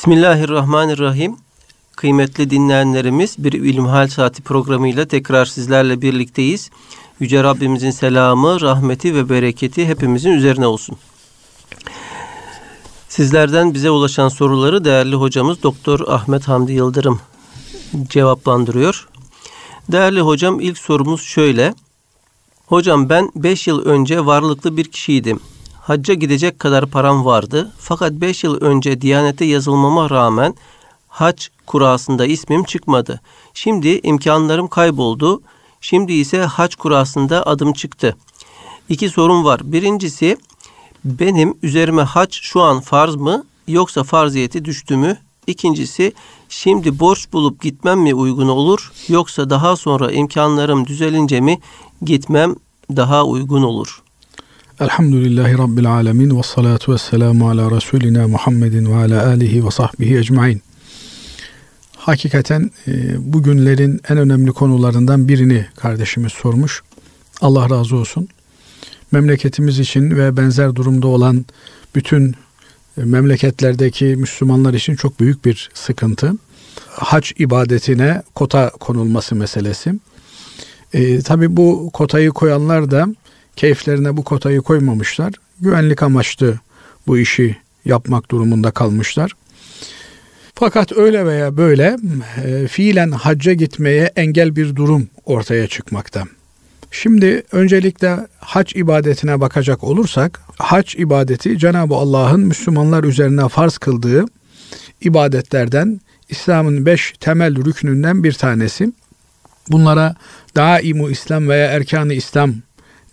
Bismillahirrahmanirrahim. Kıymetli dinleyenlerimiz bir İlmihal Saati programıyla tekrar sizlerle birlikteyiz. Yüce Rabbimizin selamı, rahmeti ve bereketi hepimizin üzerine olsun. Sizlerden bize ulaşan soruları değerli hocamız Doktor Ahmet Hamdi Yıldırım cevaplandırıyor. Değerli hocam ilk sorumuz şöyle. Hocam ben 5 yıl önce varlıklı bir kişiydim. Hacca gidecek kadar param vardı. Fakat 5 yıl önce Diyanete yazılmama rağmen hac kurasında ismim çıkmadı. Şimdi imkanlarım kayboldu. Şimdi ise hac kurasında adım çıktı. İki sorun var. Birincisi benim üzerime hac şu an farz mı yoksa farziyeti düştü mü? İkincisi şimdi borç bulup gitmem mi uygun olur yoksa daha sonra imkanlarım düzelince mi gitmem daha uygun olur? Elhamdülillahi Rabbil alemin ve salatu ve selamu ala Resulina Muhammedin ve ala alihi ve sahbihi ecmain. Hakikaten e, bugünlerin en önemli konularından birini kardeşimiz sormuş. Allah razı olsun. Memleketimiz için ve benzer durumda olan bütün e, memleketlerdeki Müslümanlar için çok büyük bir sıkıntı. Hac ibadetine kota konulması meselesi. E, Tabi bu kotayı koyanlar da keyiflerine bu kotayı koymamışlar. Güvenlik amaçlı bu işi yapmak durumunda kalmışlar. Fakat öyle veya böyle e, fiilen hacca gitmeye engel bir durum ortaya çıkmakta. Şimdi öncelikle hac ibadetine bakacak olursak, hac ibadeti Cenab-ı Allah'ın Müslümanlar üzerine farz kıldığı ibadetlerden İslam'ın beş temel rüknünden bir tanesi. Bunlara daimu İslam veya erkanı İslam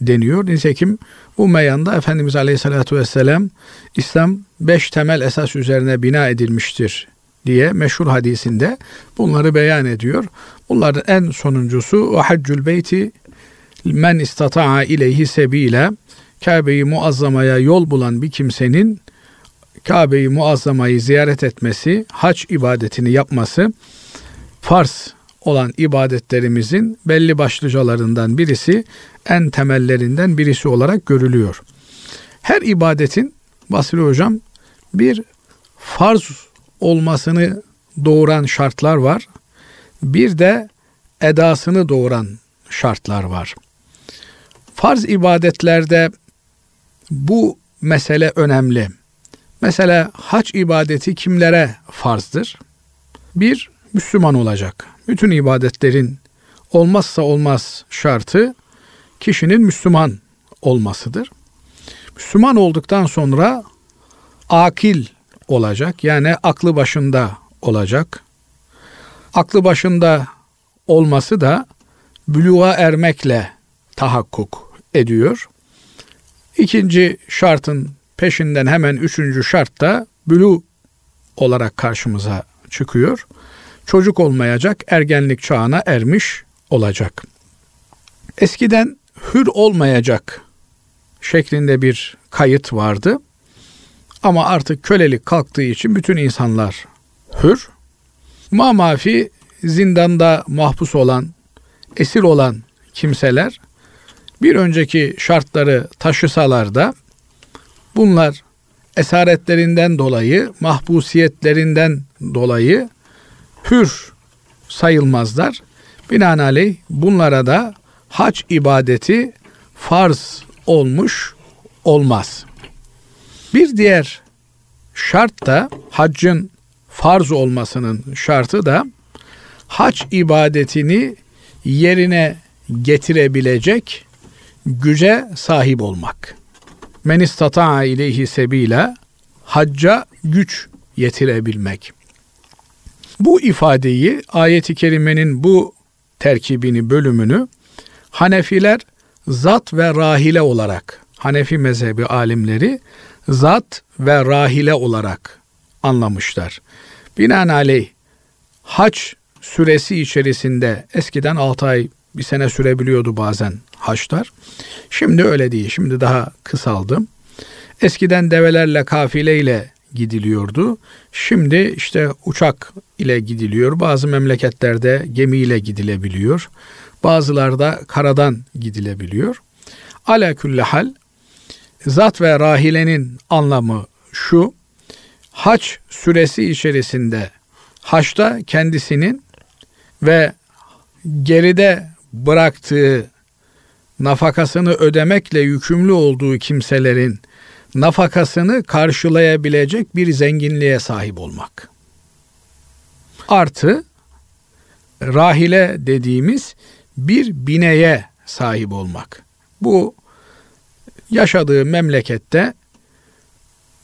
deniyor. Nitekim bu meyanda Efendimiz Aleyhisselatü Vesselam İslam beş temel esas üzerine bina edilmiştir diye meşhur hadisinde bunları beyan ediyor. Bunların en sonuncusu ve haccül beyti men istata'a ileyhi sebile Kabe'yi muazzamaya yol bulan bir kimsenin Kabe'yi muazzamayı ziyaret etmesi, hac ibadetini yapması farz olan ibadetlerimizin belli başlıcalarından birisi, en temellerinden birisi olarak görülüyor. Her ibadetin Basri Hocam bir farz olmasını doğuran şartlar var. Bir de edasını doğuran şartlar var. Farz ibadetlerde bu mesele önemli. Mesela hac ibadeti kimlere farzdır? Bir, Müslüman olacak. Bütün ibadetlerin olmazsa olmaz şartı kişinin Müslüman olmasıdır. Müslüman olduktan sonra akil olacak. Yani aklı başında olacak. Aklı başında olması da büluğa ermekle tahakkuk ediyor. İkinci şartın peşinden hemen üçüncü şart da bülü olarak karşımıza çıkıyor. Çocuk olmayacak, ergenlik çağına ermiş olacak. Eskiden hür olmayacak şeklinde bir kayıt vardı. Ama artık kölelik kalktığı için bütün insanlar hür. Mamafi zindanda mahpus olan, esir olan kimseler bir önceki şartları taşısalar da bunlar esaretlerinden dolayı, mahpusiyetlerinden dolayı hür sayılmazlar. Binaenaleyh bunlara da hac ibadeti farz olmuş olmaz. Bir diğer şart da haccın farz olmasının şartı da hac ibadetini yerine getirebilecek güce sahip olmak. Men istata'a ileyhi sebila hacca güç yetirebilmek. Bu ifadeyi ayeti kerimenin bu terkibini bölümünü Hanefiler zat ve rahile olarak Hanefi mezhebi alimleri zat ve rahile olarak anlamışlar. Binaenaleyh hac süresi içerisinde eskiden 6 ay bir sene sürebiliyordu bazen haçlar. Şimdi öyle değil. Şimdi daha kısaldı. Eskiden develerle kafileyle gidiliyordu. Şimdi işte uçak ile gidiliyor. Bazı memleketlerde gemiyle gidilebiliyor. Bazılarda karadan gidilebiliyor. Ala külli hal zat ve rahilenin anlamı şu. hac süresi içerisinde haçta kendisinin ve geride bıraktığı nafakasını ödemekle yükümlü olduğu kimselerin nafakasını karşılayabilecek bir zenginliğe sahip olmak. Artı rahile dediğimiz bir bineye sahip olmak. Bu yaşadığı memlekette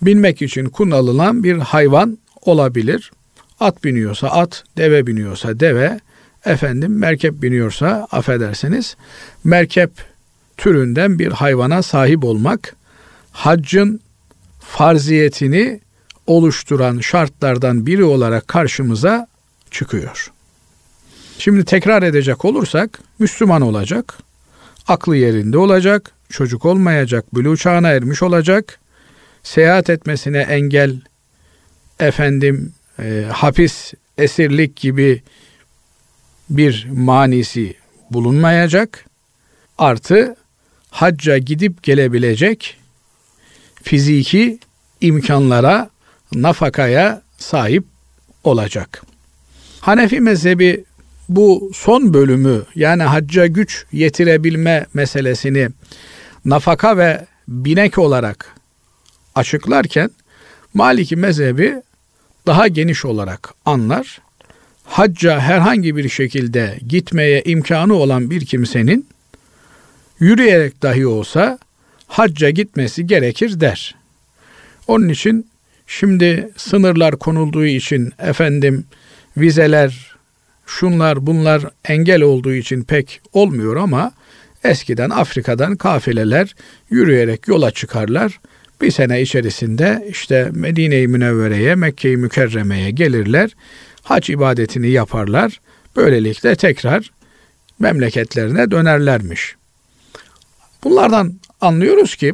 binmek için kullanılan bir hayvan olabilir. At biniyorsa at, deve biniyorsa deve, efendim merkep biniyorsa affedersiniz merkep türünden bir hayvana sahip olmak haccın farziyetini oluşturan şartlardan biri olarak karşımıza çıkıyor. Şimdi tekrar edecek olursak Müslüman olacak, aklı yerinde olacak, çocuk olmayacak, bülü çağına ermiş olacak, seyahat etmesine engel, efendim e, hapis, esirlik gibi bir manisi bulunmayacak. Artı hacca gidip gelebilecek fiziki imkanlara, nafakaya sahip olacak. Hanefi mezhebi bu son bölümü yani hacca güç yetirebilme meselesini nafaka ve binek olarak açıklarken Maliki mezhebi daha geniş olarak anlar. Hacca herhangi bir şekilde gitmeye imkanı olan bir kimsenin yürüyerek dahi olsa hacca gitmesi gerekir der. Onun için şimdi sınırlar konulduğu için efendim vizeler şunlar bunlar engel olduğu için pek olmuyor ama eskiden Afrika'dan kafileler yürüyerek yola çıkarlar. Bir sene içerisinde işte Medine-i Münevvere'ye, Mekke-i Mükerreme'ye gelirler. Hac ibadetini yaparlar. Böylelikle tekrar memleketlerine dönerlermiş. Bunlardan anlıyoruz ki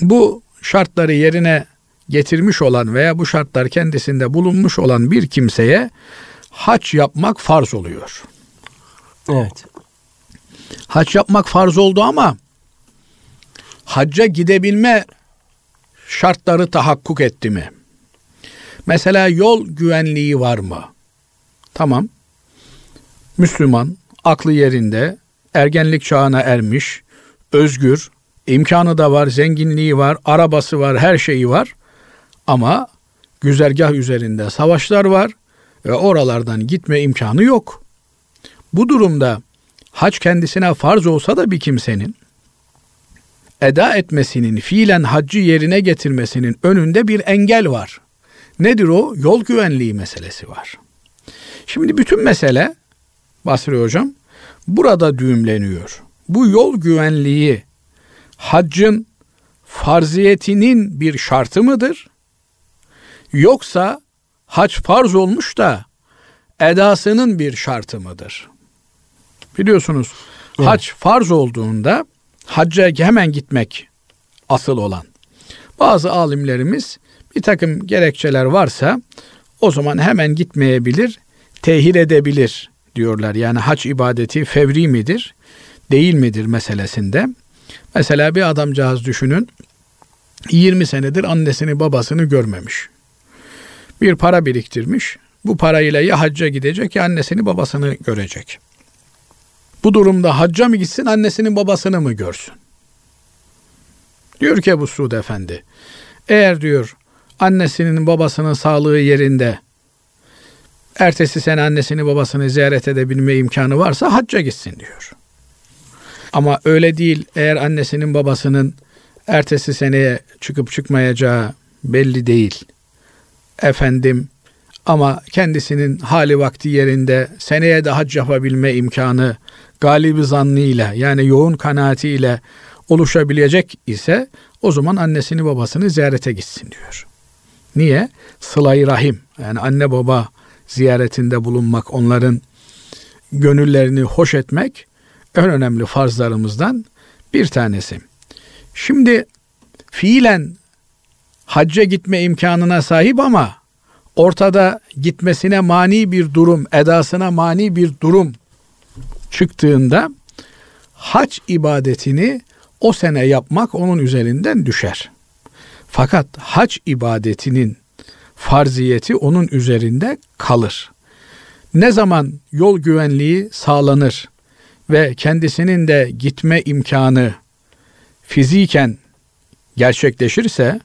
bu şartları yerine getirmiş olan veya bu şartlar kendisinde bulunmuş olan bir kimseye hac yapmak farz oluyor. Evet. Hac yapmak farz oldu ama hacca gidebilme şartları tahakkuk etti mi? Mesela yol güvenliği var mı? Tamam. Müslüman, aklı yerinde, ergenlik çağına ermiş, özgür, imkanı da var, zenginliği var, arabası var, her şeyi var. Ama güzergah üzerinde savaşlar var ve oralardan gitme imkanı yok. Bu durumda hac kendisine farz olsa da bir kimsenin eda etmesinin, fiilen haccı yerine getirmesinin önünde bir engel var. Nedir o? Yol güvenliği meselesi var. Şimdi bütün mesele Basri Hocam burada düğümleniyor. Bu yol güvenliği haccın farziyetinin bir şartı mıdır? Yoksa hac farz olmuş da edasının bir şartı mıdır? Biliyorsunuz evet. hac farz olduğunda hacca hemen gitmek asıl olan. Bazı alimlerimiz bir takım gerekçeler varsa o zaman hemen gitmeyebilir, tehir edebilir diyorlar. Yani hac ibadeti fevri midir, değil midir meselesinde. Mesela bir adamcağız düşünün, 20 senedir annesini babasını görmemiş. Bir para biriktirmiş. Bu parayla ya hacca gidecek ya annesini babasını görecek. Bu durumda hacca mı gitsin annesinin babasını mı görsün? Diyor ki Ebu Suud Efendi, eğer diyor annesinin babasının sağlığı yerinde ertesi sene annesini babasını ziyaret edebilme imkanı varsa hacca gitsin diyor. Ama öyle değil eğer annesinin babasının ertesi seneye çıkıp çıkmayacağı belli değil. Efendim ama kendisinin hali vakti yerinde seneye de hac yapabilme imkanı galibi zannıyla yani yoğun kanaatiyle oluşabilecek ise o zaman annesini babasını ziyarete gitsin diyor. Niye? Sıla-i rahim yani anne baba ziyaretinde bulunmak, onların gönüllerini hoş etmek en önemli farzlarımızdan bir tanesi. Şimdi fiilen hacca gitme imkanına sahip ama ortada gitmesine mani bir durum, edasına mani bir durum çıktığında hac ibadetini o sene yapmak onun üzerinden düşer. Fakat hac ibadetinin farziyeti onun üzerinde kalır. Ne zaman yol güvenliği sağlanır ve kendisinin de gitme imkanı fiziken gerçekleşirse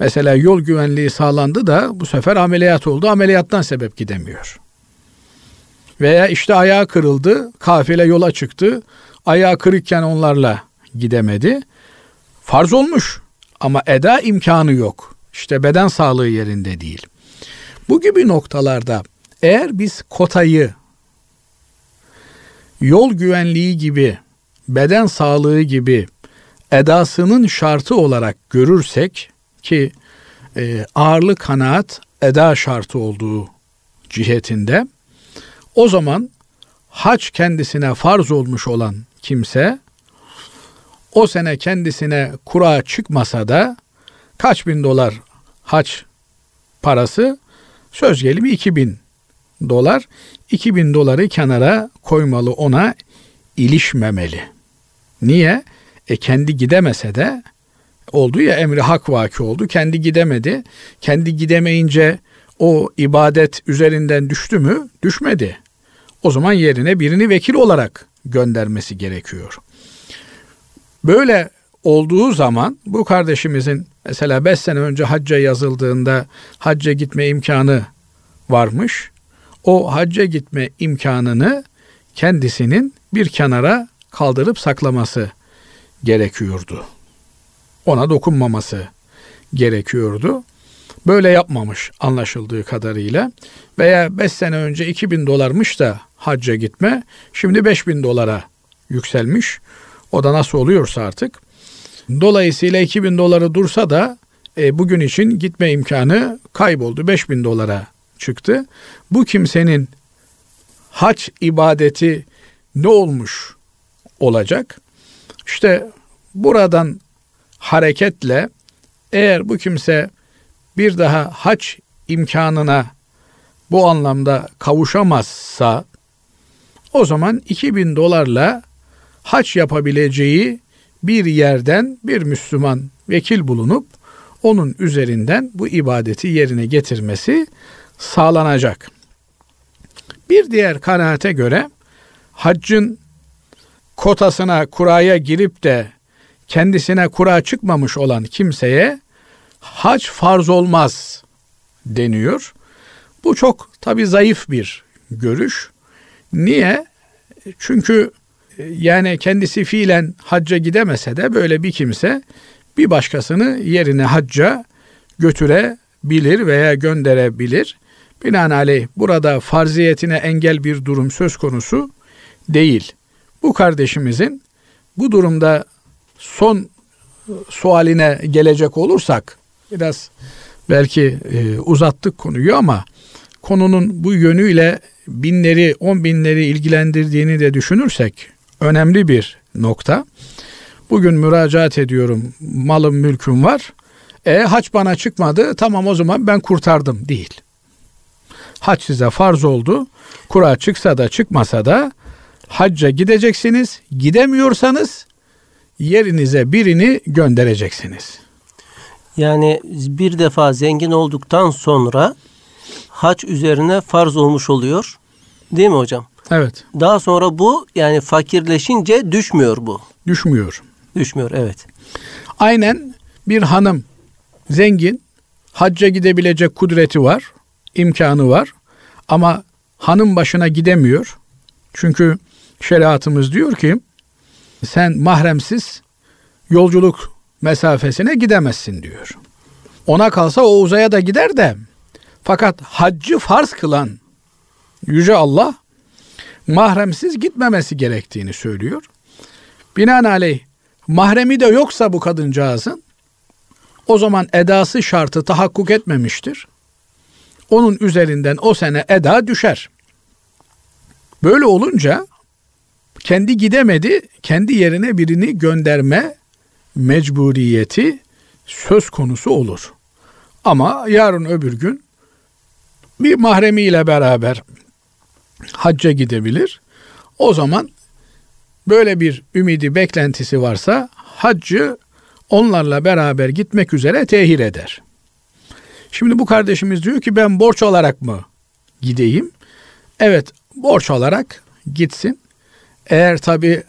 mesela yol güvenliği sağlandı da bu sefer ameliyat oldu. Ameliyattan sebep gidemiyor. Veya işte ayağı kırıldı, kafile yola çıktı. Ayağı kırıkken onlarla gidemedi. Farz olmuş ama eda imkanı yok. İşte beden sağlığı yerinde değil. Bu gibi noktalarda eğer biz kotayı yol güvenliği gibi, beden sağlığı gibi edasının şartı olarak görürsek ki e, ağırlık kanaat eda şartı olduğu cihetinde o zaman hac kendisine farz olmuş olan kimse o sene kendisine kura çıkmasa da kaç bin dolar hac parası söz gelimi 2000 dolar 2000 doları kenara koymalı ona ilişmemeli. Niye? E kendi gidemese de oldu ya emri hak vaki oldu. Kendi gidemedi. Kendi gidemeyince o ibadet üzerinden düştü mü? Düşmedi. O zaman yerine birini vekil olarak göndermesi gerekiyor. Böyle olduğu zaman bu kardeşimizin mesela 5 sene önce hacca yazıldığında hacca gitme imkanı varmış. O hacca gitme imkanını kendisinin bir kenara kaldırıp saklaması gerekiyordu. Ona dokunmaması gerekiyordu. Böyle yapmamış anlaşıldığı kadarıyla. Veya 5 sene önce 2000 dolarmış da hacca gitme şimdi 5000 dolara yükselmiş. O da nasıl oluyorsa artık. Dolayısıyla 2000 doları dursa da e, bugün için gitme imkanı kayboldu. 5000 dolara çıktı. Bu kimsenin hac ibadeti ne olmuş olacak? İşte buradan hareketle eğer bu kimse bir daha hac imkanına bu anlamda kavuşamazsa o zaman 2000 dolarla hac yapabileceği bir yerden bir Müslüman vekil bulunup onun üzerinden bu ibadeti yerine getirmesi sağlanacak. Bir diğer kanaate göre haccın kotasına kuraya girip de kendisine kura çıkmamış olan kimseye hac farz olmaz deniyor. Bu çok tabi zayıf bir görüş. Niye? Çünkü e, yani kendisi fiilen hacca gidemese de böyle bir kimse bir başkasını yerine hacca götürebilir veya gönderebilir. Binaenaleyh burada farziyetine engel bir durum söz konusu değil. Bu kardeşimizin bu durumda son sualine gelecek olursak biraz belki e, uzattık konuyu ama konunun bu yönüyle binleri, on binleri ilgilendirdiğini de düşünürsek önemli bir nokta. Bugün müracaat ediyorum, malım mülküm var. E haç bana çıkmadı, tamam o zaman ben kurtardım değil. Hac size farz oldu. Kura çıksa da çıkmasa da hacca gideceksiniz. Gidemiyorsanız yerinize birini göndereceksiniz. Yani bir defa zengin olduktan sonra hac üzerine farz olmuş oluyor. Değil mi hocam? Evet. Daha sonra bu yani fakirleşince düşmüyor bu. Düşmüyor. Düşmüyor evet. Aynen bir hanım zengin hacca gidebilecek kudreti var, imkanı var ama hanım başına gidemiyor. Çünkü şeriatımız diyor ki sen mahremsiz yolculuk mesafesine gidemezsin diyor. Ona kalsa o uzaya da gider de fakat haccı farz kılan Yüce Allah mahremsiz gitmemesi gerektiğini söylüyor. Binaenaleyh mahremi de yoksa bu kadıncağızın o zaman edası şartı tahakkuk etmemiştir. Onun üzerinden o sene eda düşer. Böyle olunca kendi gidemedi, kendi yerine birini gönderme mecburiyeti söz konusu olur. Ama yarın öbür gün bir mahremiyle beraber hacca gidebilir. O zaman böyle bir ümidi beklentisi varsa haccı onlarla beraber gitmek üzere tehir eder. Şimdi bu kardeşimiz diyor ki ben borç olarak mı gideyim? Evet borç olarak gitsin. Eğer tabi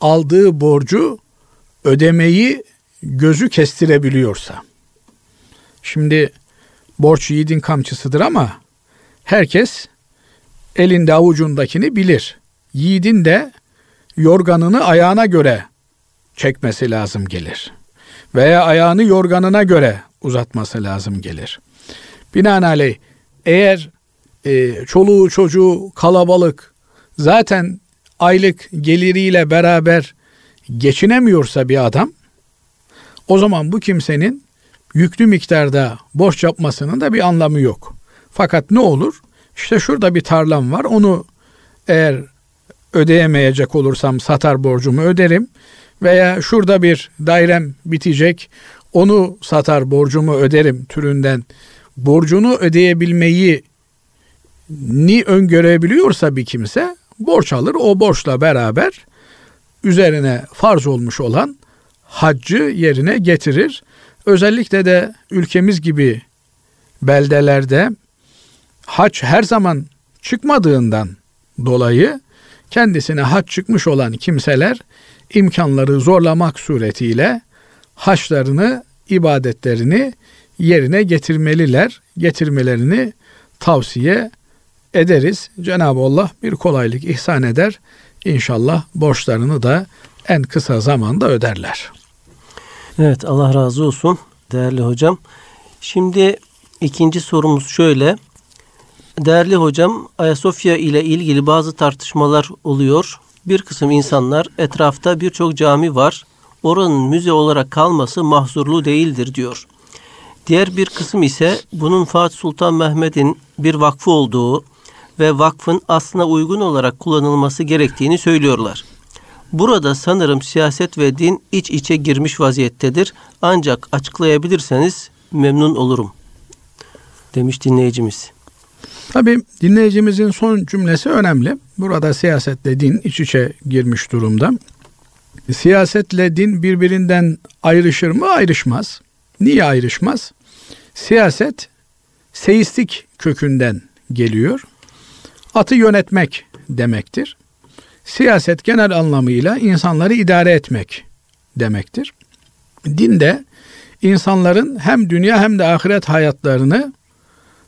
aldığı borcu ödemeyi gözü kestirebiliyorsa. Şimdi borç yiğidin kamçısıdır ama herkes elinde avucundakini bilir. Yiğidin de yorganını ayağına göre çekmesi lazım gelir. Veya ayağını yorganına göre uzatması lazım gelir. Binaenaleyh eğer e, çoluğu çocuğu kalabalık zaten aylık geliriyle beraber geçinemiyorsa bir adam o zaman bu kimsenin yüklü miktarda borç yapmasının da bir anlamı yok. Fakat ne olur? İşte şurada bir tarlam var. Onu eğer ödeyemeyecek olursam satar borcumu öderim veya şurada bir dairem bitecek. Onu satar borcumu öderim türünden borcunu ödeyebilmeyi ni öngörebiliyorsa bir kimse borç alır. O borçla beraber üzerine farz olmuş olan haccı yerine getirir. Özellikle de ülkemiz gibi beldelerde hac her zaman çıkmadığından dolayı kendisine hac çıkmış olan kimseler imkanları zorlamak suretiyle haçlarını, ibadetlerini yerine getirmeliler. Getirmelerini tavsiye ederiz. Cenab-ı Allah bir kolaylık ihsan eder. İnşallah borçlarını da en kısa zamanda öderler. Evet Allah razı olsun değerli hocam. Şimdi ikinci sorumuz şöyle. Değerli hocam Ayasofya ile ilgili bazı tartışmalar oluyor. Bir kısım insanlar etrafta birçok cami var. Oranın müze olarak kalması mahzurlu değildir diyor. Diğer bir kısım ise bunun Fatih Sultan Mehmet'in bir vakfı olduğu ve vakfın aslına uygun olarak kullanılması gerektiğini söylüyorlar. Burada sanırım siyaset ve din iç içe girmiş vaziyettedir. Ancak açıklayabilirseniz memnun olurum. Demiş dinleyicimiz. Tabi dinleyicimizin son cümlesi önemli. Burada siyasetle din iç içe girmiş durumda. Siyasetle din birbirinden ayrışır mı? Ayrışmaz. Niye ayrışmaz? Siyaset seistik kökünden geliyor. Atı yönetmek demektir. Siyaset genel anlamıyla insanları idare etmek demektir. Din de insanların hem dünya hem de ahiret hayatlarını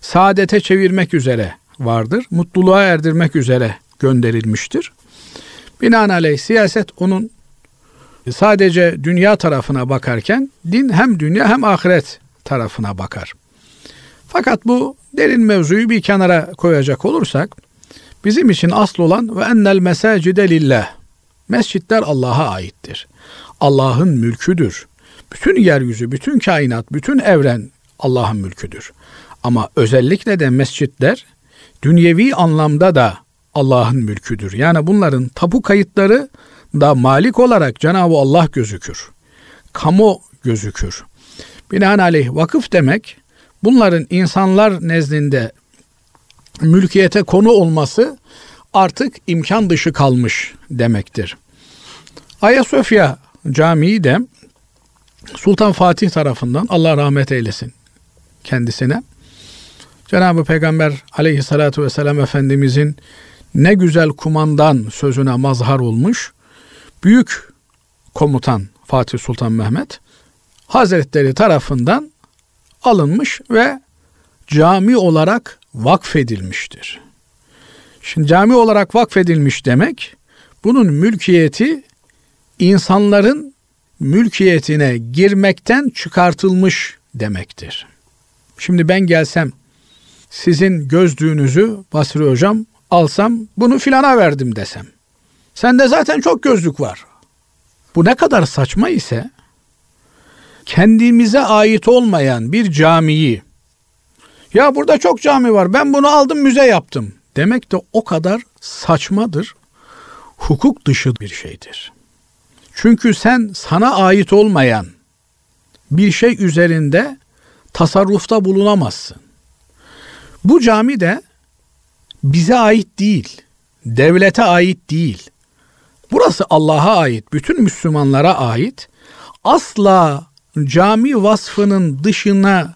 saadete çevirmek üzere vardır. Mutluluğa erdirmek üzere gönderilmiştir. Binaenaleyh siyaset onun sadece dünya tarafına bakarken din hem dünya hem ahiret tarafına bakar. Fakat bu derin mevzuyu bir kenara koyacak olursak bizim için asıl olan ve ennel mesacide lillah. Mescitler Allah'a aittir. Allah'ın mülküdür. Bütün yeryüzü, bütün kainat, bütün evren Allah'ın mülküdür. Ama özellikle de mescitler dünyevi anlamda da Allah'ın mülküdür. Yani bunların tapu kayıtları da malik olarak Cenab-ı Allah gözükür. Kamu gözükür. Binaenaleyh vakıf demek bunların insanlar nezdinde mülkiyete konu olması artık imkan dışı kalmış demektir. Ayasofya Camii de Sultan Fatih tarafından Allah rahmet eylesin kendisine. Cenab-ı Peygamber aleyhissalatu vesselam Efendimizin ne güzel kumandan sözüne mazhar olmuş. Büyük komutan Fatih Sultan Mehmet Hazretleri tarafından alınmış ve cami olarak vakfedilmiştir. Şimdi cami olarak vakfedilmiş demek bunun mülkiyeti insanların mülkiyetine girmekten çıkartılmış demektir. Şimdi ben gelsem sizin gözlüğünüzü Basri hocam alsam bunu filana verdim desem. Sende zaten çok gözlük var. Bu ne kadar saçma ise kendimize ait olmayan bir camiyi ya burada çok cami var ben bunu aldım müze yaptım demek de o kadar saçmadır. Hukuk dışı bir şeydir. Çünkü sen sana ait olmayan bir şey üzerinde tasarrufta bulunamazsın. Bu cami de bize ait değil, devlete ait değil. Burası Allah'a ait, bütün Müslümanlara ait. Asla cami vasfının dışına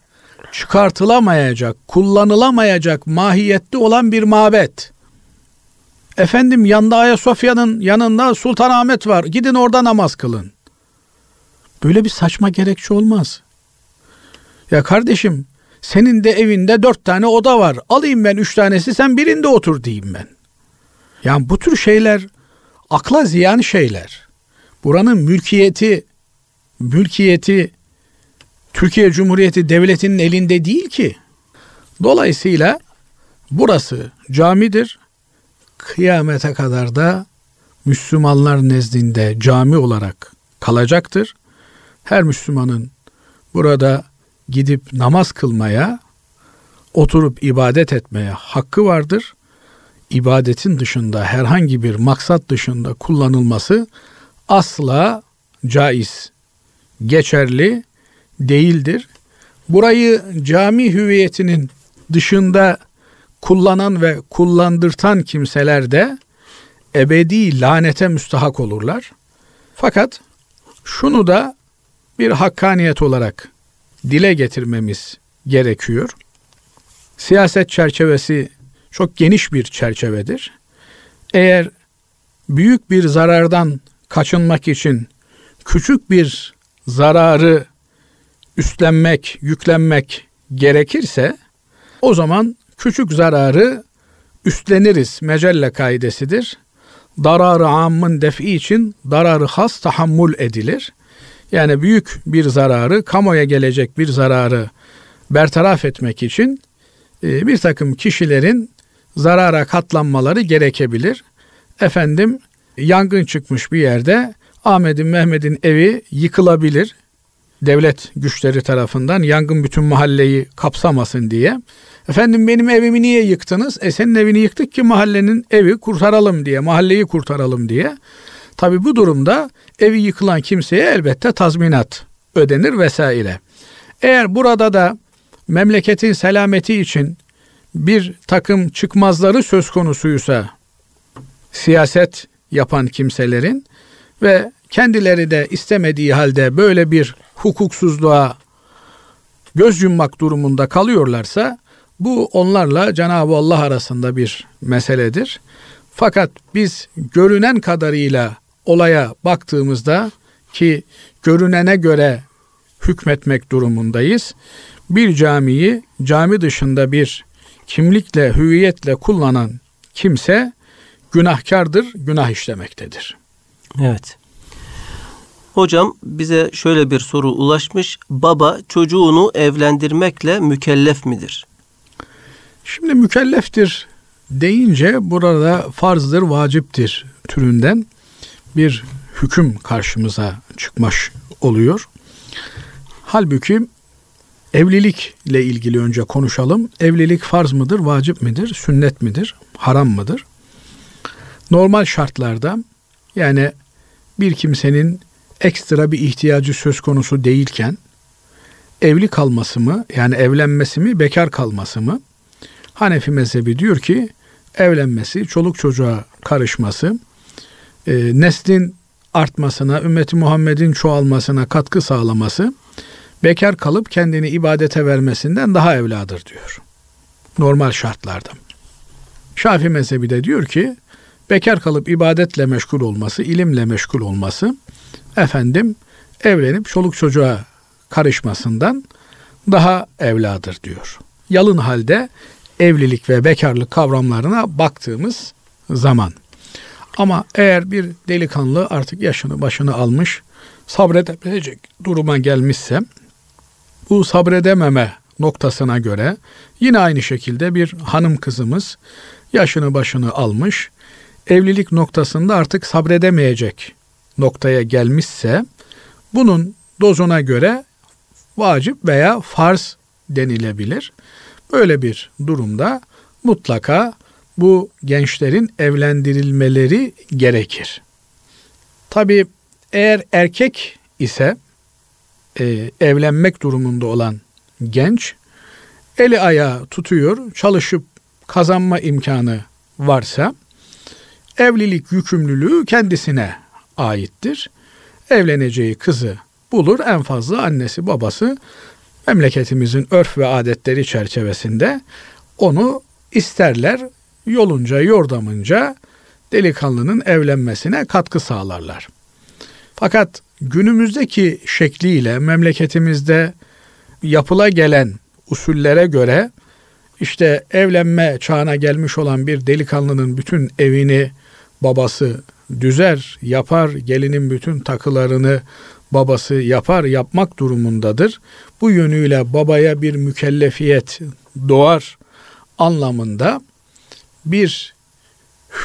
çıkartılamayacak, kullanılamayacak mahiyette olan bir mabet. Efendim yanda Ayasofya'nın yanında Sultanahmet var. Gidin orada namaz kılın. Böyle bir saçma gerekçe olmaz. Ya kardeşim senin de evinde dört tane oda var. Alayım ben üç tanesi sen birinde otur diyeyim ben. Yani bu tür şeyler akla ziyan şeyler. Buranın mülkiyeti mülkiyeti Türkiye Cumhuriyeti Devleti'nin elinde değil ki. Dolayısıyla burası camidir. Kıyamete kadar da Müslümanlar nezdinde cami olarak kalacaktır. Her Müslümanın burada gidip namaz kılmaya, oturup ibadet etmeye hakkı vardır. İbadetin dışında herhangi bir maksat dışında kullanılması asla caiz, geçerli değildir. Burayı cami hüviyetinin dışında kullanan ve kullandırtan kimseler de ebedi lanete müstahak olurlar. Fakat şunu da bir hakkaniyet olarak dile getirmemiz gerekiyor. Siyaset çerçevesi çok geniş bir çerçevedir. Eğer büyük bir zarardan kaçınmak için küçük bir zararı üstlenmek, yüklenmek gerekirse o zaman küçük zararı üstleniriz. Mecelle kaidesidir. Dararı amın defi için dararı has tahammül edilir. Yani büyük bir zararı, kamuya gelecek bir zararı bertaraf etmek için e, bir takım kişilerin zarara katlanmaları gerekebilir. Efendim yangın çıkmış bir yerde Ahmet'in Mehmet'in evi yıkılabilir. Devlet güçleri tarafından yangın bütün mahalleyi kapsamasın diye. Efendim benim evimi niye yıktınız? E senin evini yıktık ki mahallenin evi kurtaralım diye, mahalleyi kurtaralım diye. Tabi bu durumda evi yıkılan kimseye elbette tazminat ödenir vesaire. Eğer burada da memleketin selameti için bir takım çıkmazları söz konusuysa siyaset yapan kimselerin ve kendileri de istemediği halde böyle bir hukuksuzluğa göz yummak durumunda kalıyorlarsa bu onlarla Cenab-ı Allah arasında bir meseledir. Fakat biz görünen kadarıyla olaya baktığımızda ki görünene göre hükmetmek durumundayız. Bir camiyi cami dışında bir kimlikle, hüviyetle kullanan kimse günahkardır, günah işlemektedir. Evet. Hocam bize şöyle bir soru ulaşmış. Baba çocuğunu evlendirmekle mükellef midir? Şimdi mükelleftir deyince burada farzdır, vaciptir türünden bir hüküm karşımıza çıkmış oluyor. Halbuki evlilikle ilgili önce konuşalım. Evlilik farz mıdır, vacip midir, sünnet midir, haram mıdır? Normal şartlarda yani bir kimsenin ekstra bir ihtiyacı söz konusu değilken evli kalması mı yani evlenmesi mi bekar kalması mı? Hanefi mezhebi diyor ki evlenmesi, çoluk çocuğa karışması, e, neslin artmasına, ümmeti Muhammed'in çoğalmasına katkı sağlaması, bekar kalıp kendini ibadete vermesinden daha evladır diyor. Normal şartlarda. Şafi mezhebi de diyor ki bekar kalıp ibadetle meşgul olması, ilimle meşgul olması efendim evlenip çoluk çocuğa karışmasından daha evladır diyor. Yalın halde evlilik ve bekarlık kavramlarına baktığımız zaman. Ama eğer bir delikanlı artık yaşını başını almış, sabredebilecek duruma gelmişse, bu sabredememe noktasına göre yine aynı şekilde bir hanım kızımız yaşını başını almış, evlilik noktasında artık sabredemeyecek noktaya gelmişse bunun dozuna göre vacip veya farz denilebilir. Böyle bir durumda mutlaka bu gençlerin evlendirilmeleri gerekir. Tabi eğer erkek ise e, evlenmek durumunda olan genç eli ayağı tutuyor, çalışıp kazanma imkanı varsa evlilik yükümlülüğü kendisine aittir. Evleneceği kızı bulur en fazla annesi babası memleketimizin örf ve adetleri çerçevesinde onu isterler yolunca yordamınca delikanlının evlenmesine katkı sağlarlar. Fakat günümüzdeki şekliyle memleketimizde yapıla gelen usullere göre işte evlenme çağına gelmiş olan bir delikanlının bütün evini babası düzer, yapar, gelinin bütün takılarını babası yapar, yapmak durumundadır. Bu yönüyle babaya bir mükellefiyet doğar anlamında bir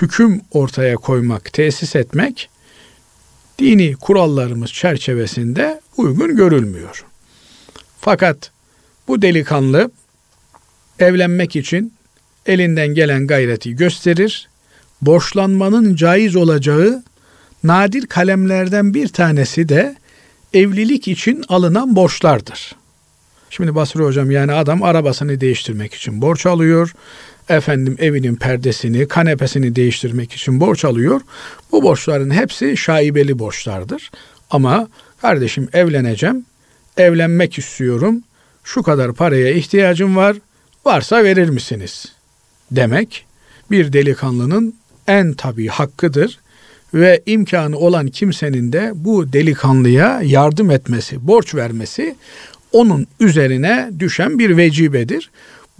hüküm ortaya koymak, tesis etmek dini kurallarımız çerçevesinde uygun görülmüyor. Fakat bu delikanlı evlenmek için elinden gelen gayreti gösterir. Borçlanmanın caiz olacağı nadir kalemlerden bir tanesi de evlilik için alınan borçlardır. Şimdi Basri hocam yani adam arabasını değiştirmek için borç alıyor. Efendim evinin perdesini, kanepesini değiştirmek için borç alıyor. Bu borçların hepsi şaibeli borçlardır. Ama kardeşim evleneceğim, evlenmek istiyorum. Şu kadar paraya ihtiyacım var. Varsa verir misiniz? Demek bir delikanlının en tabii hakkıdır ve imkanı olan kimsenin de bu delikanlıya yardım etmesi, borç vermesi onun üzerine düşen bir vecibedir.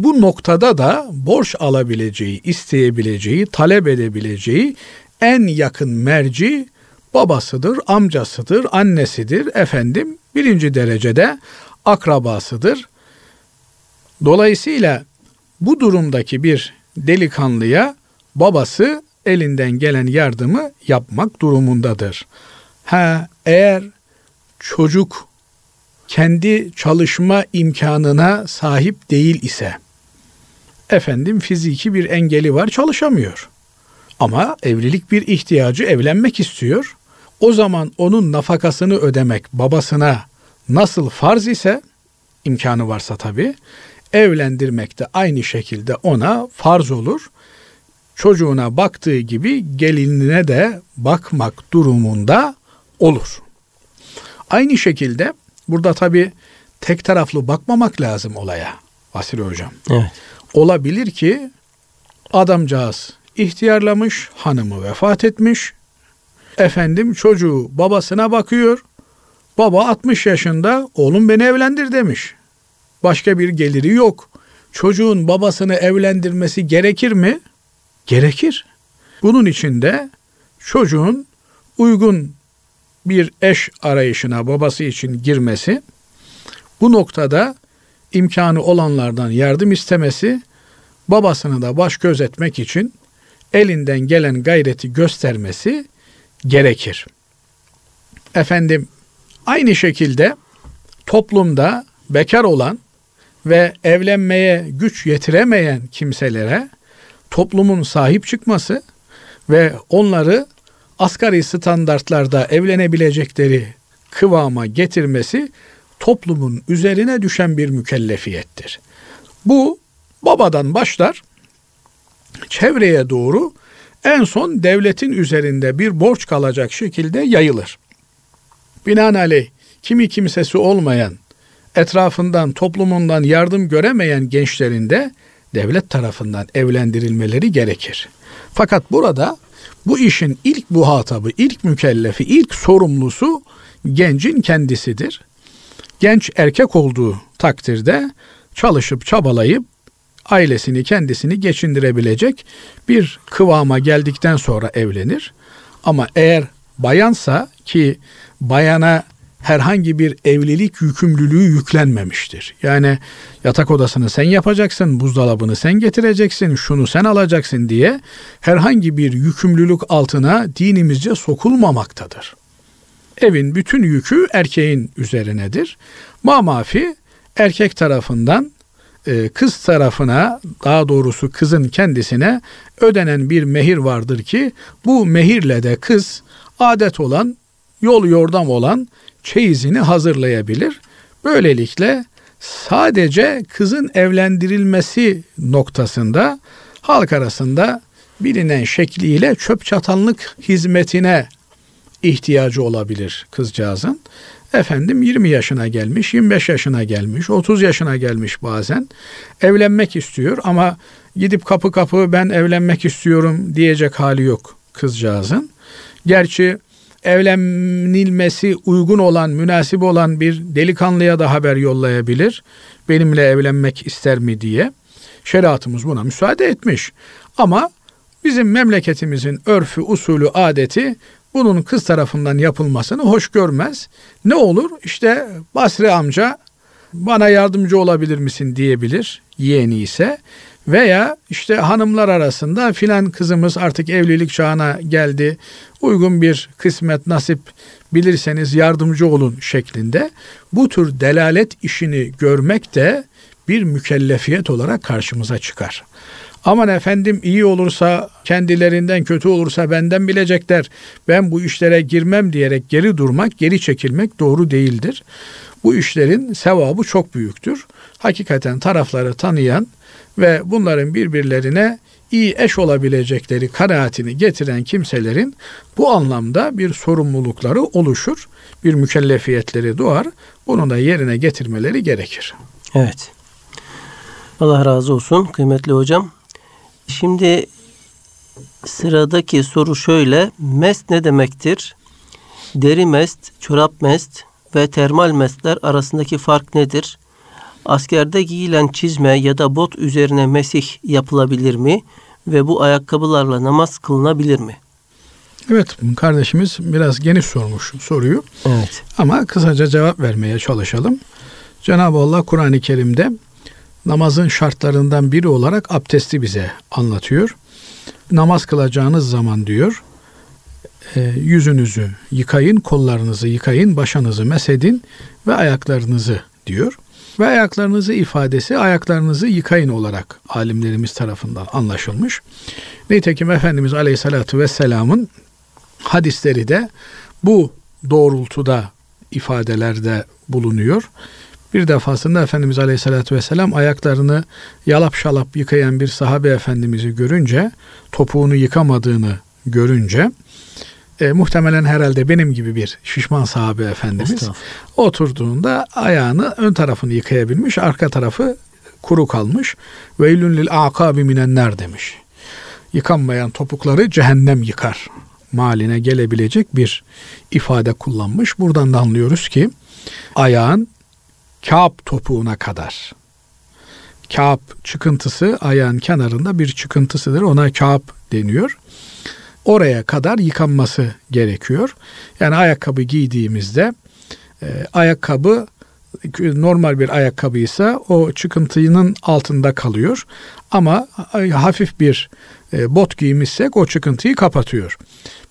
Bu noktada da borç alabileceği, isteyebileceği, talep edebileceği en yakın merci babasıdır, amcasıdır, annesidir, efendim birinci derecede akrabasıdır. Dolayısıyla bu durumdaki bir delikanlıya babası elinden gelen yardımı yapmak durumundadır. Ha eğer çocuk kendi çalışma imkanına sahip değil ise efendim fiziki bir engeli var çalışamıyor. Ama evlilik bir ihtiyacı evlenmek istiyor. O zaman onun nafakasını ödemek babasına nasıl farz ise imkanı varsa tabii evlendirmek de aynı şekilde ona farz olur. Çocuğuna baktığı gibi gelinine de bakmak durumunda olur. Aynı şekilde burada tabi tek taraflı bakmamak lazım olaya Vasile Hocam. Evet. Olabilir ki adamcağız ihtiyarlamış, hanımı vefat etmiş. Efendim çocuğu babasına bakıyor. Baba 60 yaşında oğlum beni evlendir demiş. Başka bir geliri yok. Çocuğun babasını evlendirmesi gerekir mi? Gerekir. Bunun için de çocuğun uygun bir eş arayışına babası için girmesi, bu noktada imkanı olanlardan yardım istemesi, babasını da baş göz etmek için elinden gelen gayreti göstermesi gerekir. Efendim aynı şekilde toplumda bekar olan ve evlenmeye güç yetiremeyen kimselere toplumun sahip çıkması ve onları asgari standartlarda evlenebilecekleri kıvama getirmesi toplumun üzerine düşen bir mükellefiyettir. Bu babadan başlar çevreye doğru en son devletin üzerinde bir borç kalacak şekilde yayılır. Binaenaleyh kimi kimsesi olmayan, etrafından, toplumundan yardım göremeyen gençlerin de devlet tarafından evlendirilmeleri gerekir. Fakat burada bu işin ilk muhatabı, ilk mükellefi, ilk sorumlusu gencin kendisidir. Genç erkek olduğu takdirde çalışıp çabalayıp ailesini kendisini geçindirebilecek bir kıvama geldikten sonra evlenir. Ama eğer bayansa ki bayana herhangi bir evlilik yükümlülüğü yüklenmemiştir. Yani yatak odasını sen yapacaksın, buzdolabını sen getireceksin, şunu sen alacaksın diye herhangi bir yükümlülük altına dinimizce sokulmamaktadır. Evin bütün yükü erkeğin üzerinedir. Mamafi erkek tarafından e, kız tarafına daha doğrusu kızın kendisine ödenen bir mehir vardır ki bu mehirle de kız adet olan yol yordam olan çeyizini hazırlayabilir. Böylelikle sadece kızın evlendirilmesi noktasında halk arasında bilinen şekliyle çöp çatanlık hizmetine ihtiyacı olabilir kızcağızın. Efendim 20 yaşına gelmiş, 25 yaşına gelmiş, 30 yaşına gelmiş bazen. Evlenmek istiyor ama gidip kapı kapı ben evlenmek istiyorum diyecek hali yok kızcağızın. Gerçi evlenilmesi uygun olan, münasip olan bir delikanlıya da haber yollayabilir. Benimle evlenmek ister mi diye. Şeriatımız buna müsaade etmiş. Ama bizim memleketimizin örfü, usulü, adeti bunun kız tarafından yapılmasını hoş görmez. Ne olur? İşte Basri amca bana yardımcı olabilir misin diyebilir yeğeni ise veya işte hanımlar arasında filan kızımız artık evlilik çağına geldi. Uygun bir kısmet nasip bilirseniz yardımcı olun şeklinde bu tür delalet işini görmek de bir mükellefiyet olarak karşımıza çıkar. Aman efendim iyi olursa kendilerinden kötü olursa benden bilecekler. Ben bu işlere girmem diyerek geri durmak, geri çekilmek doğru değildir. Bu işlerin sevabı çok büyüktür. Hakikaten tarafları tanıyan ve bunların birbirlerine iyi eş olabilecekleri kanaatini getiren kimselerin bu anlamda bir sorumlulukları oluşur, bir mükellefiyetleri doğar. Bunu da yerine getirmeleri gerekir. Evet. Allah razı olsun kıymetli hocam. Şimdi sıradaki soru şöyle. Mest ne demektir? Deri mest, çorap mest ve termal mestler arasındaki fark nedir? Askerde giyilen çizme ya da bot üzerine mesih yapılabilir mi? Ve bu ayakkabılarla namaz kılınabilir mi? Evet kardeşimiz biraz geniş sormuş soruyu. Evet. Ama kısaca cevap vermeye çalışalım. Cenab-ı Allah Kur'an-ı Kerim'de namazın şartlarından biri olarak abdesti bize anlatıyor. Namaz kılacağınız zaman diyor, e, yüzünüzü yıkayın, kollarınızı yıkayın, başınızı mesedin ve ayaklarınızı diyor. Ve ayaklarınızı ifadesi ayaklarınızı yıkayın olarak alimlerimiz tarafından anlaşılmış. Nitekim Efendimiz Aleyhisselatü Vesselam'ın hadisleri de bu doğrultuda ifadelerde bulunuyor. Bir defasında Efendimiz Aleyhisselatü Vesselam ayaklarını yalap şalap yıkayan bir sahabe efendimizi görünce, topuğunu yıkamadığını görünce, e, muhtemelen herhalde benim gibi bir şişman sahabe efendimiz oturduğunda ayağını ön tarafını yıkayabilmiş, arka tarafı kuru kalmış. Veylün lil akabi minenler demiş. Yıkanmayan topukları cehennem yıkar maline gelebilecek bir ifade kullanmış. Buradan da anlıyoruz ki ayağın kağıp topuğuna kadar. Kağıp çıkıntısı ayağın kenarında bir çıkıntısıdır. Ona kağıp deniyor. Oraya kadar yıkanması gerekiyor. Yani ayakkabı giydiğimizde e, ayakkabı normal bir ayakkabıysa o çıkıntının altında kalıyor. Ama hafif bir e, bot giymişsek o çıkıntıyı kapatıyor.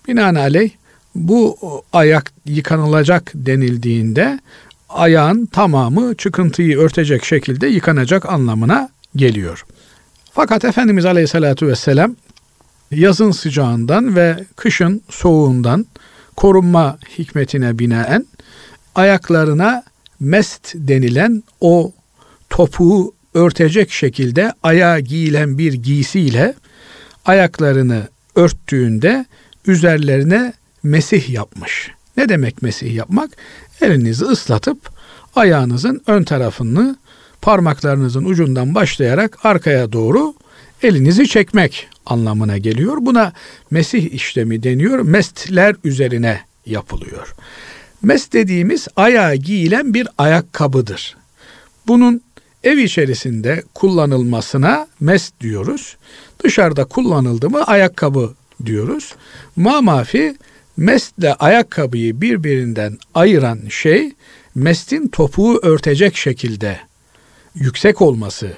Binaenaleyh bu ayak yıkanılacak denildiğinde ayağın tamamı çıkıntıyı örtecek şekilde yıkanacak anlamına geliyor. Fakat Efendimiz Aleyhisselatü Vesselam yazın sıcağından ve kışın soğuğundan korunma hikmetine binaen ayaklarına mest denilen o topuğu örtecek şekilde ayağa giyilen bir giysiyle ayaklarını örttüğünde üzerlerine mesih yapmış. Ne demek mesih yapmak? Elinizi ıslatıp ayağınızın ön tarafını parmaklarınızın ucundan başlayarak arkaya doğru elinizi çekmek anlamına geliyor. Buna mesih işlemi deniyor. Mestler üzerine yapılıyor. Mest dediğimiz ayağa giyilen bir ayakkabıdır. Bunun ev içerisinde kullanılmasına mest diyoruz. Dışarıda kullanıldı mı ayakkabı diyoruz. Mamafi mestle ayakkabıyı birbirinden ayıran şey mestin topuğu örtecek şekilde yüksek olması,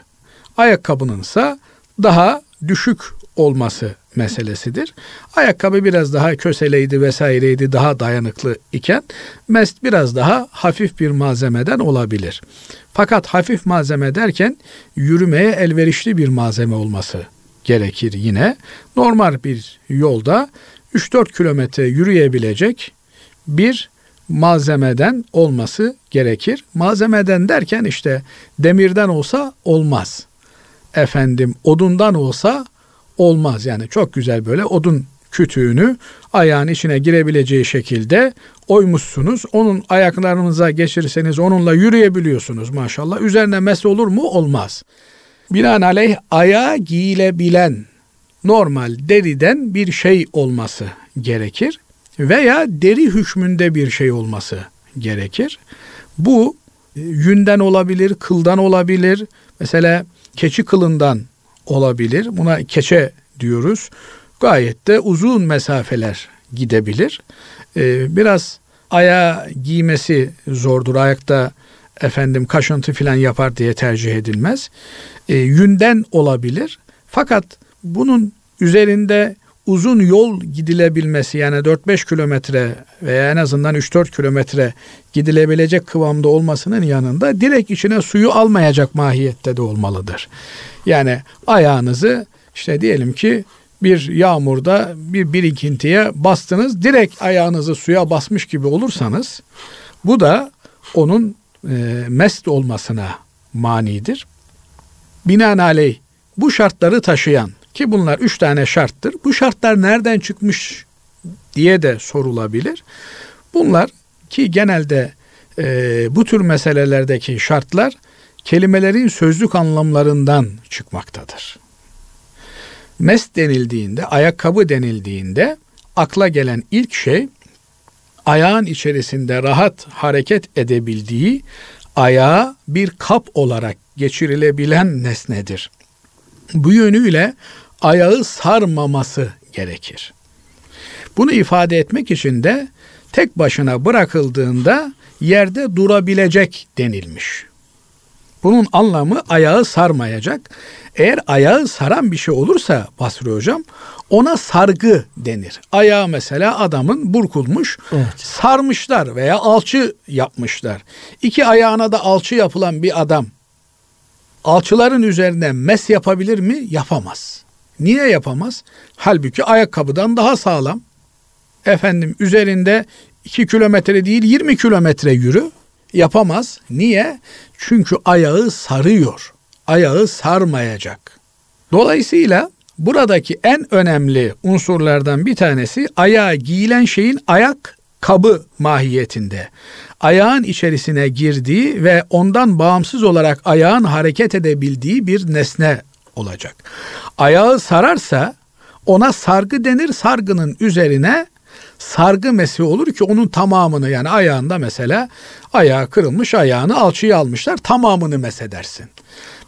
ayakkabının ise daha düşük olması meselesidir. Ayakkabı biraz daha köseleydi vesaireydi daha dayanıklı iken mest biraz daha hafif bir malzemeden olabilir. Fakat hafif malzeme derken yürümeye elverişli bir malzeme olması gerekir yine. Normal bir yolda 3-4 kilometre yürüyebilecek bir malzemeden olması gerekir. Malzemeden derken işte demirden olsa olmaz. Efendim odundan olsa olmaz. Yani çok güzel böyle odun kütüğünü ayağın içine girebileceği şekilde oymuşsunuz. Onun ayaklarınıza geçirirseniz onunla yürüyebiliyorsunuz maşallah. Üzerine mes olur mu? Olmaz. Binaenaleyh ayağa giyilebilen normal deriden bir şey olması gerekir veya deri hükmünde bir şey olması gerekir. Bu e, yünden olabilir, kıldan olabilir. Mesela keçi kılından olabilir. Buna keçe diyoruz. Gayet de uzun mesafeler gidebilir. Ee, biraz ayağa giymesi zordur. Ayakta efendim kaşıntı filan yapar diye tercih edilmez. Ee, yünden olabilir. Fakat bunun üzerinde uzun yol gidilebilmesi yani 4-5 kilometre veya en azından 3-4 kilometre gidilebilecek kıvamda olmasının yanında direkt içine suyu almayacak mahiyette de olmalıdır. Yani ayağınızı işte diyelim ki bir yağmurda bir birikintiye bastınız direkt ayağınızı suya basmış gibi olursanız bu da onun e, mest olmasına manidir. Binaenaleyh bu şartları taşıyan ki bunlar üç tane şarttır. Bu şartlar nereden çıkmış diye de sorulabilir. Bunlar ki genelde e, bu tür meselelerdeki şartlar kelimelerin sözlük anlamlarından çıkmaktadır. Mes denildiğinde, ayakkabı denildiğinde akla gelen ilk şey ayağın içerisinde rahat hareket edebildiği ayağa bir kap olarak geçirilebilen nesnedir. Bu yönüyle ayağı sarmaması gerekir. Bunu ifade etmek için de tek başına bırakıldığında yerde durabilecek denilmiş. Bunun anlamı ayağı sarmayacak. Eğer ayağı saran bir şey olursa Basri Hocam ona sargı denir. Ayağı mesela adamın burkulmuş, evet. sarmışlar veya alçı yapmışlar. İki ayağına da alçı yapılan bir adam alçıların üzerine mes yapabilir mi? Yapamaz. Niye yapamaz? Halbuki ayakkabıdan daha sağlam. Efendim üzerinde 2 kilometre değil 20 kilometre yürü. Yapamaz. Niye? Çünkü ayağı sarıyor. Ayağı sarmayacak. Dolayısıyla buradaki en önemli unsurlardan bir tanesi ayağa giyilen şeyin ayak kabı mahiyetinde. Ayağın içerisine girdiği ve ondan bağımsız olarak ayağın hareket edebildiği bir nesne olacak. Ayağı sararsa ona sargı denir. Sargının üzerine sargı mesi olur ki onun tamamını yani ayağında mesela ayağı kırılmış ayağını alçıya almışlar tamamını mesedersin.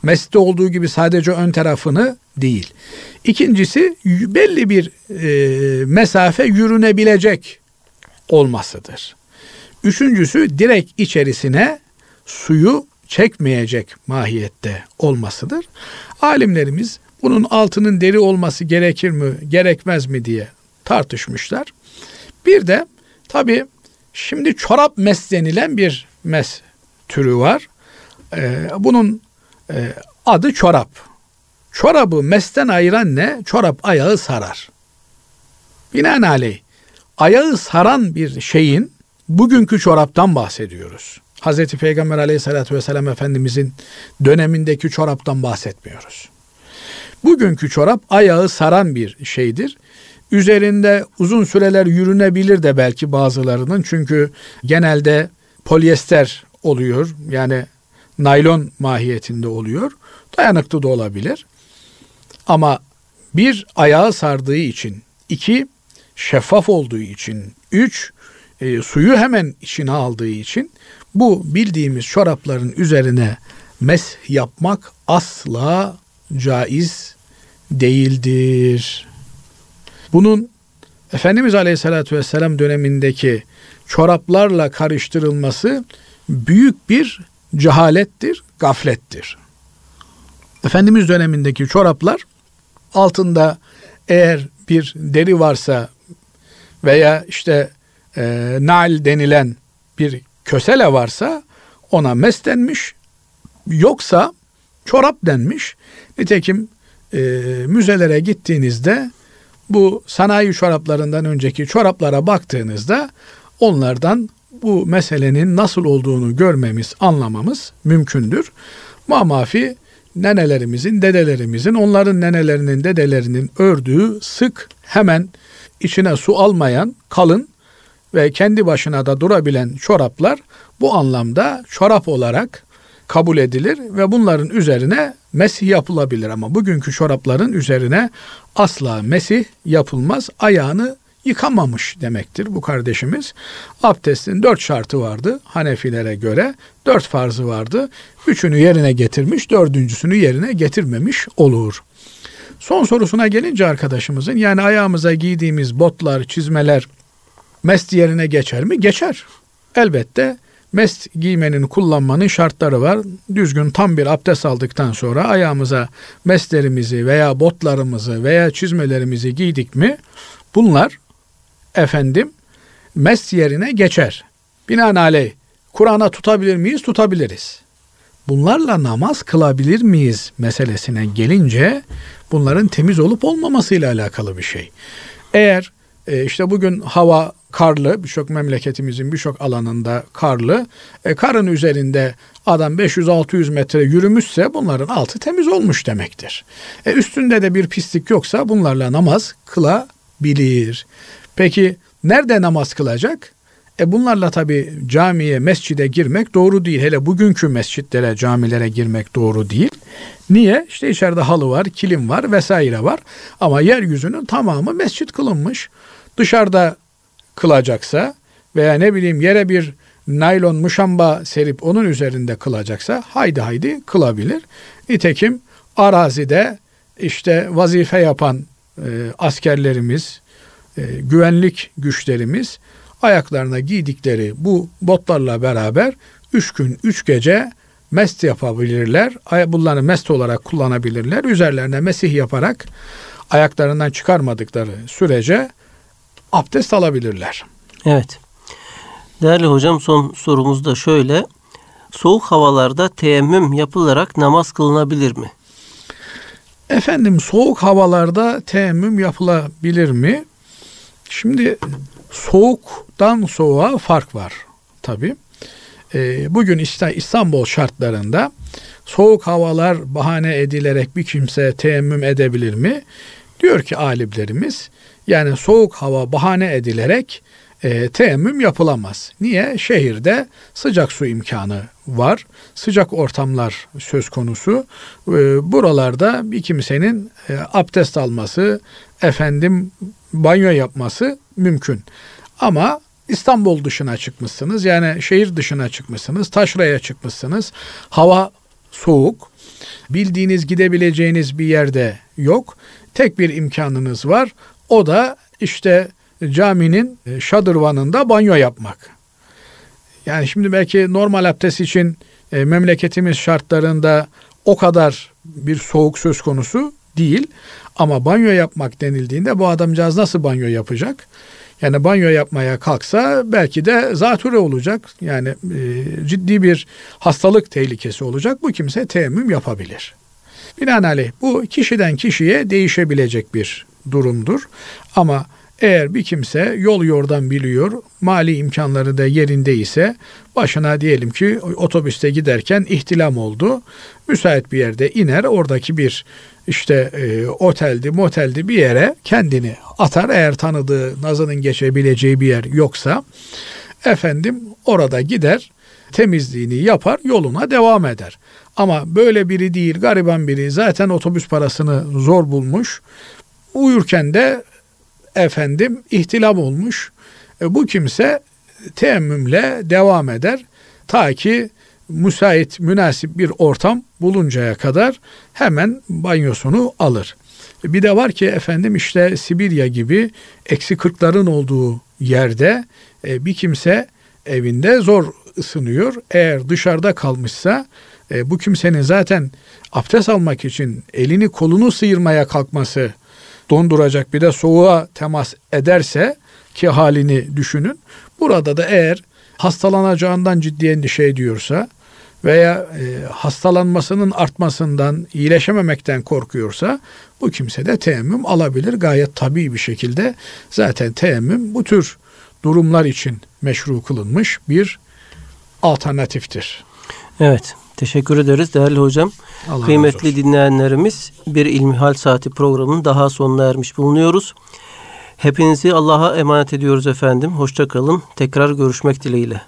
Mesde olduğu gibi sadece ön tarafını değil. İkincisi belli bir e, mesafe yürünebilecek olmasıdır. Üçüncüsü direkt içerisine suyu çekmeyecek mahiyette olmasıdır. Alimlerimiz bunun altının deri olması gerekir mi, gerekmez mi diye tartışmışlar. Bir de tabi şimdi çorap mes denilen bir mes türü var. Ee, bunun e, adı çorap. Çorabı mesten ayıran ne? Çorap ayağı sarar. Binaenaleyh ayağı saran bir şeyin bugünkü çoraptan bahsediyoruz. Hazreti Peygamber aleyhissalatü vesselam Efendimizin dönemindeki çoraptan bahsetmiyoruz. Bugünkü çorap ayağı saran bir şeydir. Üzerinde uzun süreler yürünebilir de belki bazılarının çünkü genelde polyester oluyor. Yani naylon mahiyetinde oluyor. Dayanıklı da olabilir. Ama bir ayağı sardığı için, iki şeffaf olduğu için, üç e, suyu hemen içine aldığı için bu bildiğimiz çorapların üzerine mes yapmak asla caiz değildir. Bunun Efendimiz Aleyhisselatü Vesselam dönemindeki çoraplarla karıştırılması büyük bir cehalettir, gaflettir. Efendimiz dönemindeki çoraplar altında eğer bir deri varsa veya işte e, nal denilen bir kösele varsa ona mes denmiş. Yoksa çorap denmiş. Nitekim e, müzelere gittiğinizde bu sanayi çoraplarından önceki çoraplara baktığınızda onlardan bu meselenin nasıl olduğunu görmemiz, anlamamız mümkündür. Mamafi nenelerimizin, dedelerimizin, onların nenelerinin, dedelerinin ördüğü sık hemen içine su almayan kalın ve kendi başına da durabilen çoraplar bu anlamda çorap olarak kabul edilir ve bunların üzerine mesih yapılabilir ama bugünkü çorapların üzerine asla mesih yapılmaz. Ayağını yıkamamış demektir bu kardeşimiz. Abdestin dört şartı vardı Hanefilere göre. Dört farzı vardı. Üçünü yerine getirmiş, dördüncüsünü yerine getirmemiş olur. Son sorusuna gelince arkadaşımızın yani ayağımıza giydiğimiz botlar, çizmeler mest yerine geçer mi? Geçer. Elbette mest giymenin, kullanmanın şartları var. Düzgün tam bir abdest aldıktan sonra ayağımıza mestlerimizi veya botlarımızı veya çizmelerimizi giydik mi bunlar efendim mest yerine geçer. Binaenaleyh Kur'an'a tutabilir miyiz? Tutabiliriz. Bunlarla namaz kılabilir miyiz meselesine gelince bunların temiz olup olmamasıyla alakalı bir şey. Eğer e, işte bugün hava karlı, birçok memleketimizin birçok alanında karlı. E, karın üzerinde adam 500-600 metre yürümüşse bunların altı temiz olmuş demektir. E, üstünde de bir pislik yoksa bunlarla namaz kılabilir. Peki nerede namaz kılacak? E bunlarla tabi camiye, mescide girmek doğru değil. Hele bugünkü mescitlere, camilere girmek doğru değil. Niye? İşte içeride halı var, kilim var vesaire var. Ama yeryüzünün tamamı mescit kılınmış. Dışarıda kılacaksa veya ne bileyim yere bir naylon muşamba serip onun üzerinde kılacaksa haydi haydi kılabilir. Nitekim arazide işte vazife yapan e, askerlerimiz, e, güvenlik güçlerimiz ayaklarına giydikleri bu botlarla beraber üç gün üç gece mest yapabilirler. Bunları mest olarak kullanabilirler. Üzerlerine mesih yaparak ayaklarından çıkarmadıkları sürece abdest alabilirler. Evet. Değerli hocam son sorumuz da şöyle. Soğuk havalarda teyemmüm yapılarak namaz kılınabilir mi? Efendim soğuk havalarda teyemmüm yapılabilir mi? Şimdi soğuktan soğuğa fark var tabi. Ee, bugün işte İstanbul şartlarında soğuk havalar bahane edilerek bir kimse teyemmüm edebilir mi? Diyor ki alimlerimiz yani soğuk hava bahane edilerek e, teyemmüm yapılamaz. Niye? Şehirde sıcak su imkanı var. Sıcak ortamlar söz konusu. E, buralarda bir kimsenin e, abdest alması, efendim banyo yapması mümkün. Ama İstanbul dışına çıkmışsınız. Yani şehir dışına çıkmışsınız. Taşraya çıkmışsınız. Hava soğuk. Bildiğiniz gidebileceğiniz bir yerde yok. Tek bir imkanınız var. O da işte caminin e, şadırvanında banyo yapmak. Yani şimdi belki normal abdest için e, memleketimiz şartlarında o kadar bir soğuk söz konusu değil. Ama banyo yapmak denildiğinde bu adamcağız nasıl banyo yapacak? Yani banyo yapmaya kalksa belki de zatüre olacak. Yani e, ciddi bir hastalık tehlikesi olacak. Bu kimse teyemmüm yapabilir. Binaenaleyh bu kişiden kişiye değişebilecek bir durumdur. Ama eğer bir kimse yol yordan biliyor, mali imkanları da yerinde ise başına diyelim ki otobüste giderken ihtilam oldu. Müsait bir yerde iner, oradaki bir işte e, oteldi, moteldi bir yere kendini atar. Eğer tanıdığı, nazının geçebileceği bir yer yoksa efendim orada gider, temizliğini yapar, yoluna devam eder. Ama böyle biri değil, gariban biri zaten otobüs parasını zor bulmuş. Uyurken de efendim ihtilaf olmuş. E, bu kimse teemmümle devam eder. Ta ki müsait, münasip bir ortam buluncaya kadar hemen banyosunu alır. E, bir de var ki efendim işte Sibirya gibi eksi kırkların olduğu yerde e, bir kimse evinde zor ısınıyor. Eğer dışarıda kalmışsa e, bu kimsenin zaten abdest almak için elini kolunu sıyırmaya kalkması donduracak bir de soğuğa temas ederse ki halini düşünün. Burada da eğer hastalanacağından ciddi endişe ediyorsa veya e, hastalanmasının artmasından, iyileşememekten korkuyorsa bu kimse de teyemmüm alabilir. Gayet tabii bir şekilde zaten teyemmüm bu tür durumlar için meşru kılınmış bir alternatiftir. Evet. Teşekkür ederiz değerli hocam. Allah Kıymetli dinleyenlerimiz bir İlmihal Saati programının daha sonuna ermiş bulunuyoruz. Hepinizi Allah'a emanet ediyoruz efendim. Hoşça kalın. Tekrar görüşmek dileğiyle.